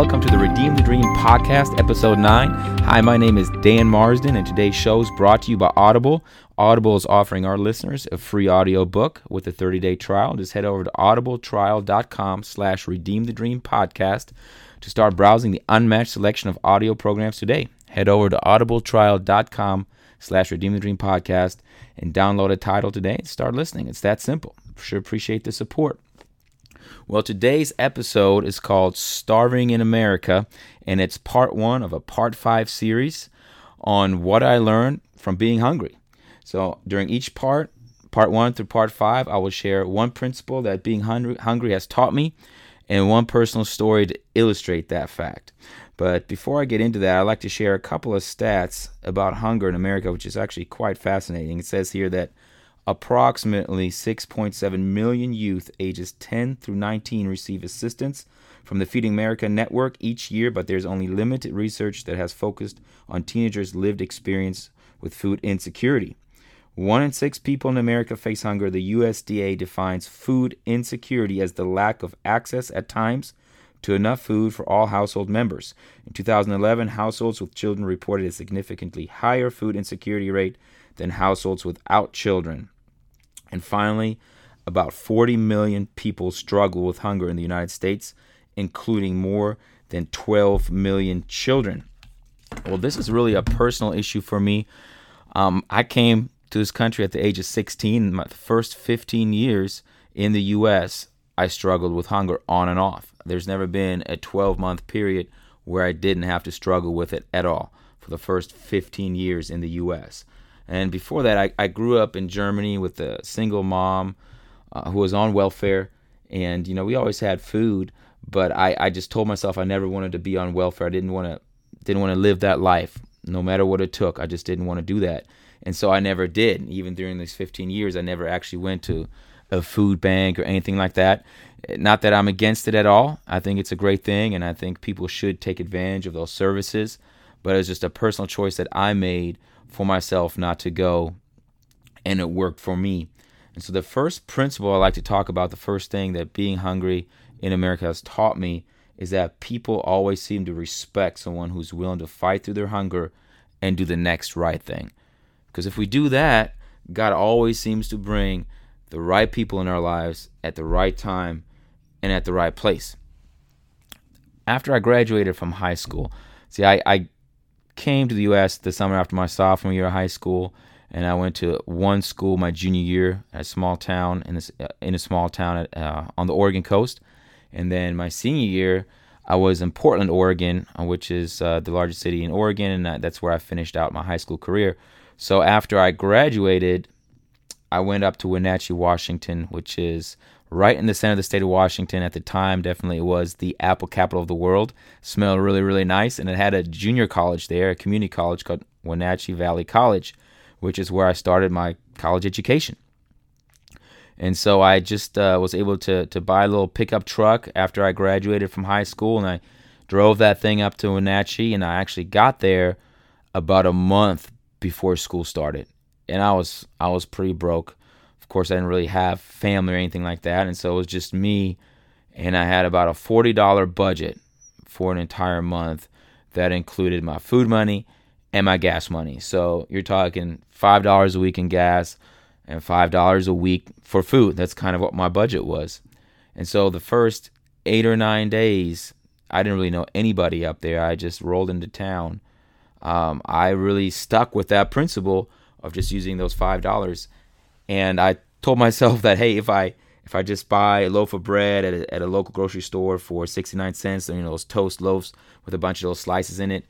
Welcome to the Redeem the Dream podcast, episode 9. Hi, my name is Dan Marsden, and today's show is brought to you by Audible. Audible is offering our listeners a free audio book with a 30-day trial. Just head over to audibletrial.com slash the dream podcast to start browsing the unmatched selection of audio programs today. Head over to audibletrial.com slash the dream podcast and download a title today and start listening. It's that simple. Sure appreciate the support. Well, today's episode is called Starving in America, and it's part one of a part five series on what I learned from being hungry. So, during each part, part one through part five, I will share one principle that being hungry, has taught me and one personal story to illustrate that fact. But before I get into that, I'd like to share a couple of stats about hunger in America, which is actually quite fascinating. It says here that approximately 6.7 million youth ages 10 through 19 receive assistance from the Feeding America network each year, but there's only limited research that has focused on teenagers' lived experience with food insecurity. One in six people in America face hunger. The USDA defines food insecurity as the lack of access at times to enough food for all household members. In 2011, households with children reported a significantly higher food insecurity rate than households without children. And finally, about 40 million people struggle with hunger in the United States, including more than 12 million children. Well, this is really a personal issue for me. Um, I came to this country at the age of 16. My first 15 years in the U.S., I struggled with hunger on and off. There's never been a 12 month period where I didn't have to struggle with it at all for the first 15 years in the U.S. And before that, I, I grew up in Germany with a single mom uh, who was on welfare. And, you know, we always had food, but I, I just told myself I never wanted to be on welfare. I didn't want to didn't want to live that life no matter what it took. I just didn't want to do that. And so I never did. Even during these 15 years, I never actually went to a food bank or anything like that. Not that I'm against it at all. I think it's a great thing, and I think people should take advantage of those services. But it's just a personal choice that I made for myself not to go, and it worked for me. And so, the first principle I like to talk about, the first thing that being hungry in America has taught me, is that people always seem to respect someone who's willing to fight through their hunger and do the next right thing. Because if we do that, God always seems to bring the right people in our lives at the right time and at the right place. After I graduated from high school, see, I, I came to the U.S. the summer after my sophomore year of high school, and I went to one school my junior year at a small town in a, in a small town at, uh, on the Oregon coast, and then my senior year I was in Portland, Oregon, uh, which is uh, the largest city in Oregon, and that's where I finished out my high school career. So after I graduated, I went up to Wenatchee, Washington, which is right in the center of the state of Washington at the time. Definitely, it was the apple capital of the world. Smelled really, really nice, and it had a junior college there, a community college called Wenatchee Valley College, which is where I started my college education. And so I just uh, was able to to buy a little pickup truck after I graduated from high school, and I drove that thing up to Wenatchee, and I actually got there about a month before school started, and I was I was pretty broke Of course, I didn't really have family or anything like that, and so it was just me. And I had about a forty dollar budget for an entire month that included my food money and my gas money. So you're talking five dollars a week in gas and five dollars a week for food. That's kind of what my budget was. And so the first eight or nine days, I didn't really know anybody up there. I just rolled into town. Um, I really stuck with that principle of just using those five dollars and I told myself that hey, if I if I just buy a loaf of bread at a, at a local grocery store for 69 cents, you know, those toast loaves with a bunch of those slices in it,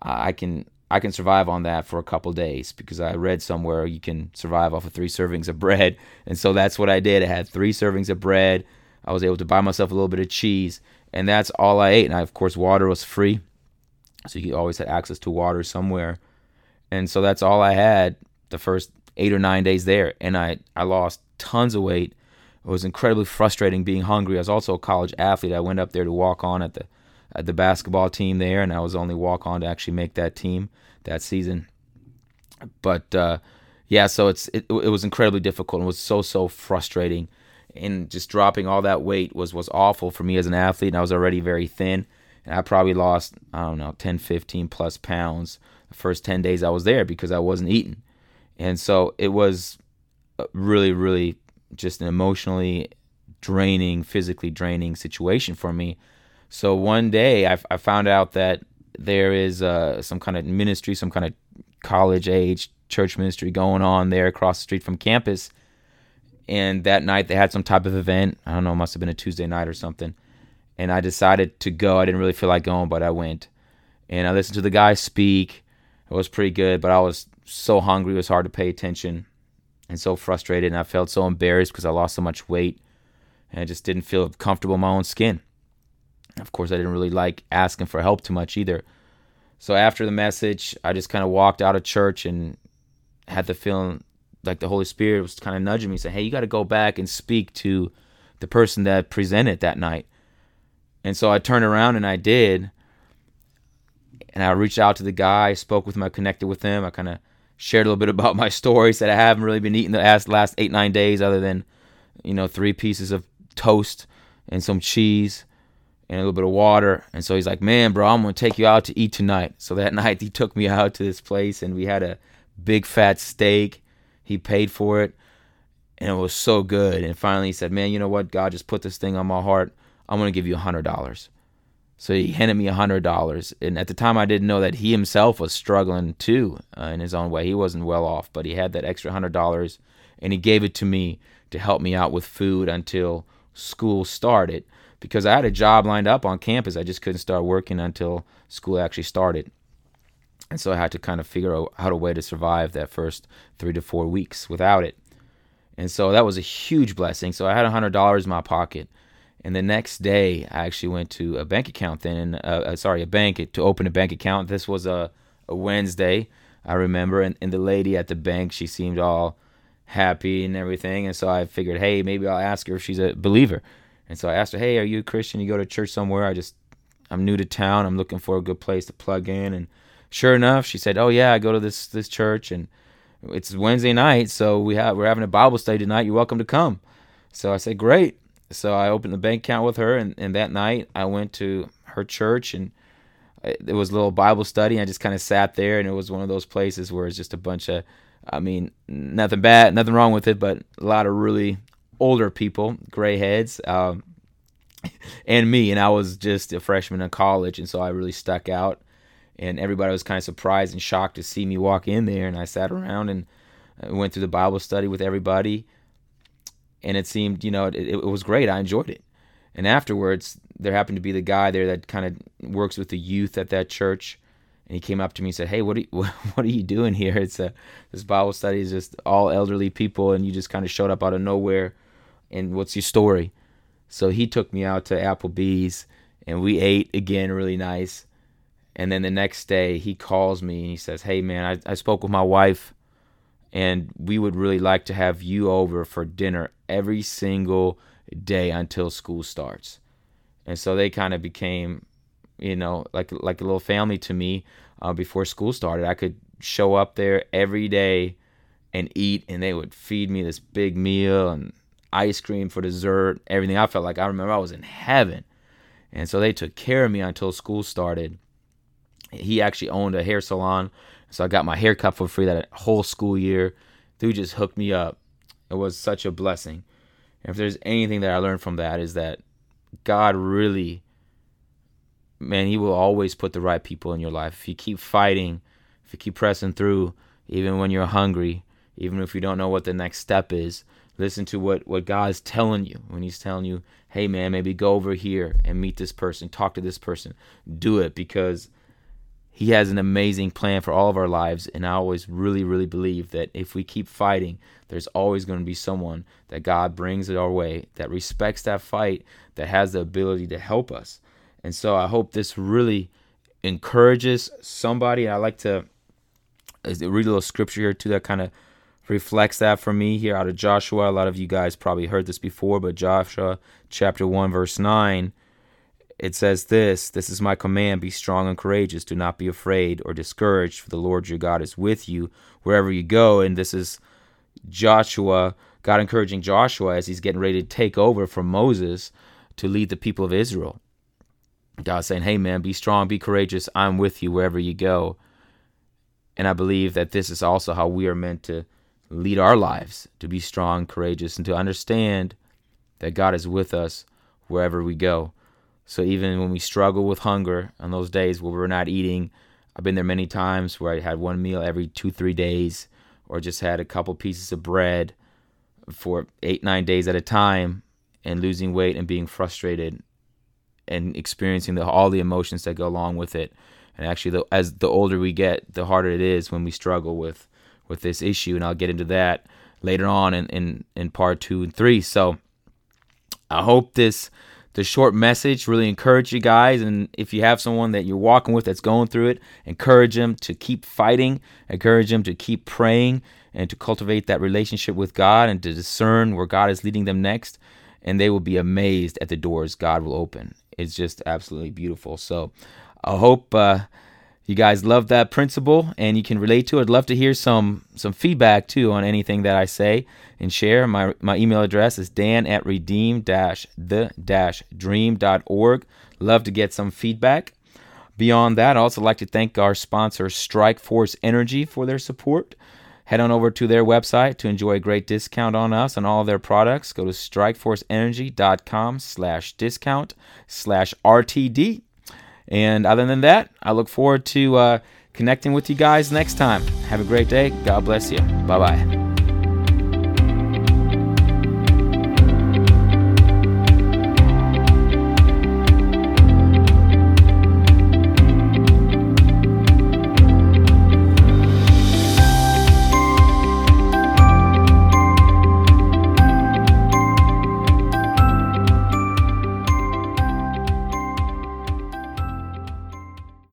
I can I can survive on that for a couple days because I read somewhere you can survive off of three servings of bread, and so that's what I did. I had three servings of bread. I was able to buy myself a little bit of cheese, and that's all I ate. And I, of course, water was free, so you always had access to water somewhere, and so that's all I had the first eight or nine days there, and I I lost tons of weight. It was incredibly frustrating being hungry. I was also a college athlete. I went up there to walk on at the at the basketball team there, and I was only walk on to actually make that team that season. But uh, yeah, so it's it, it was incredibly difficult and was so so frustrating, and just dropping all that weight was was awful for me as an athlete. And I was already very thin, And I probably lost, I don't know, 10, 15 plus pounds first 10 days I was there because I wasn't eating. And so it was really, really just an emotionally draining, physically draining situation for me. So one day I, I found out that there is uh, some kind of ministry, some kind of college age church ministry going on there across the street from campus. And that night they had some type of event. I don't know, must have been a Tuesday night or something. And I decided to go. I didn't really feel like going, but I went. And I listened to the guy speak. It was pretty good, but I was so hungry, it was hard to pay attention and so frustrated. And I felt so embarrassed because I lost so much weight. And I just didn't feel comfortable in my own skin. Of course, I didn't really like asking for help too much either. So after the message, I just kind of walked out of church and had the feeling like the Holy Spirit was kind of nudging me, saying, "Hey, you got to go back and speak to the person that presented that night." And so I turned around and I did, and I reached out to the guy, spoke with him, I connected with him, I kind of shared a little bit about my story, said I haven't really been eating the last last eight nine days, other than you know three pieces of toast and some cheese and a little bit of water. And so he's like, "Man, bro, I'm gonna take you out to eat tonight." So that night he took me out to this place, and we had a big fat steak. He paid for it, and it was so good. And finally he said, "Man, you know what? God just put this thing on my heart. I'm gonna give you a hundred dollars." So he handed me a hundred dollars, and at the time I didn't know that he himself was struggling too uh, in his own way. He wasn't well off, but he had that extra hundred dollars, and he gave it to me to help me out with food until school started because I had a job lined up on campus. I just couldn't start working until school actually started. And so I had to kind of figure out how to way to survive that first three to four weeks without it. And so that was a huge blessing. So I had a hundred dollars in my pocket. And the next day, I actually went to a bank account then, uh, uh, sorry, a bank to open a bank account. This was a, a Wednesday, I remember. And, and the lady at the bank, she seemed all happy and everything. And so I figured, hey, maybe I'll ask her if she's a believer. And so I asked her, "Hey, are you a Christian? You go to church somewhere?" I just I'm new to town. I'm looking for a good place to plug in. And sure enough, she said, "Oh yeah, I go to this this church and it's Wednesday night, so we have we're having a Bible study tonight. You're welcome to come." So I said, "Great." So I opened the bank account with her, and, and that night I went to her church, and it was a little Bible study. I just kind of sat there, and it was one of those places where it's just a bunch of, I mean, nothing bad, nothing wrong with it, but a lot of really older people, gray heads, um, and me. And I was just a freshman in college, and so I really stuck out. And everybody was kind of surprised and shocked to see me walk in there. And I sat around and uh, went through the Bible study with everybody. And it seemed, you know, it, it was great. I enjoyed it. And afterwards, there happened to be the guy there that kind of works with the youth at that church and he came up to me and said, "Hey, what are you, what are you doing here? It's a this Bible study is just all elderly people, and you just kind of showed up out of nowhere and what's your story? So he took me out to Applebee's and we ate again really nice. And then the next day he calls me and he says, Hey man, I, I spoke with my wife and we would really like to have you over for dinner every single day until school starts. And so they kind of became, you know, like like a little family to me uh, before school started. I could show up there every day and eat, and they would feed me this big meal and ice cream for dessert, everything. I felt like I remember I was in heaven. And so they took care of me until school started. He actually owned a hair salon. So I got my haircut for free that whole school year. Dude just hooked me up. It was such a blessing. And if there's anything that I learned from that is that God really man, he will always put the right people in your life. If you keep fighting, if you keep pressing through, even when you're hungry, even if you don't know what the next step is, Listen to what, what God's telling you when He's telling you, hey, man, maybe go over here and meet this person, talk to this person. Do it because He has an amazing plan for all of our lives. And I always really, really believe that if we keep fighting, there's always going to be someone that God brings our way that respects that fight, that has the ability to help us. And so I hope this really encourages somebody. I like to uh, read a little scripture here too that kind of reflects that for me here out of Joshua. A lot of you guys probably heard this before, but Joshua chapter 1, verse 9, it says this This is my command be strong and courageous. Do not be afraid or discouraged, for the Lord your God is with you wherever you go. And this is Joshua, God encouraging Joshua as he's getting ready to take over from Moses to lead the people of Israel. God's saying, hey, man, be strong, be courageous. I'm with you wherever you go. And I believe that this is also how we are meant to lead our lives to be strong, courageous, and to understand that God is with us wherever we go. So even when we struggle with hunger on those days where we're not eating, I've been there many times where I had one meal every two, three days, or just had a couple pieces of bread for eight, nine days at a time, and losing weight and being frustrated and experiencing the, all the emotions that go along with it. And actually, the, as the older we get, the harder it is when we struggle with with this issue. And I'll get into that later on in in, in part two and three. So I hope this the short message really encourage you guys and if you have someone that you're walking with that's going through it encourage them to keep fighting encourage them to keep praying and to cultivate that relationship with god and to discern where god is leading them next and they will be amazed at the doors god will open. It's just absolutely beautiful. So i hope uh, you guys love that principle and you can relate to it. I'd love to hear some some feedback too on anything that I say and share. My my email address is dan at redeem the dream.org. Love to get some feedback. Beyond that, I'd also like to thank our sponsor Strike Force Energy for their support. Head on over to their website to enjoy a great discount on us and all their products. Go to strikeforceenergy.com slash discount slash RTD and other than that, I look forward to uh, connecting with you guys next time. Have a great day. God bless you. Bye bye.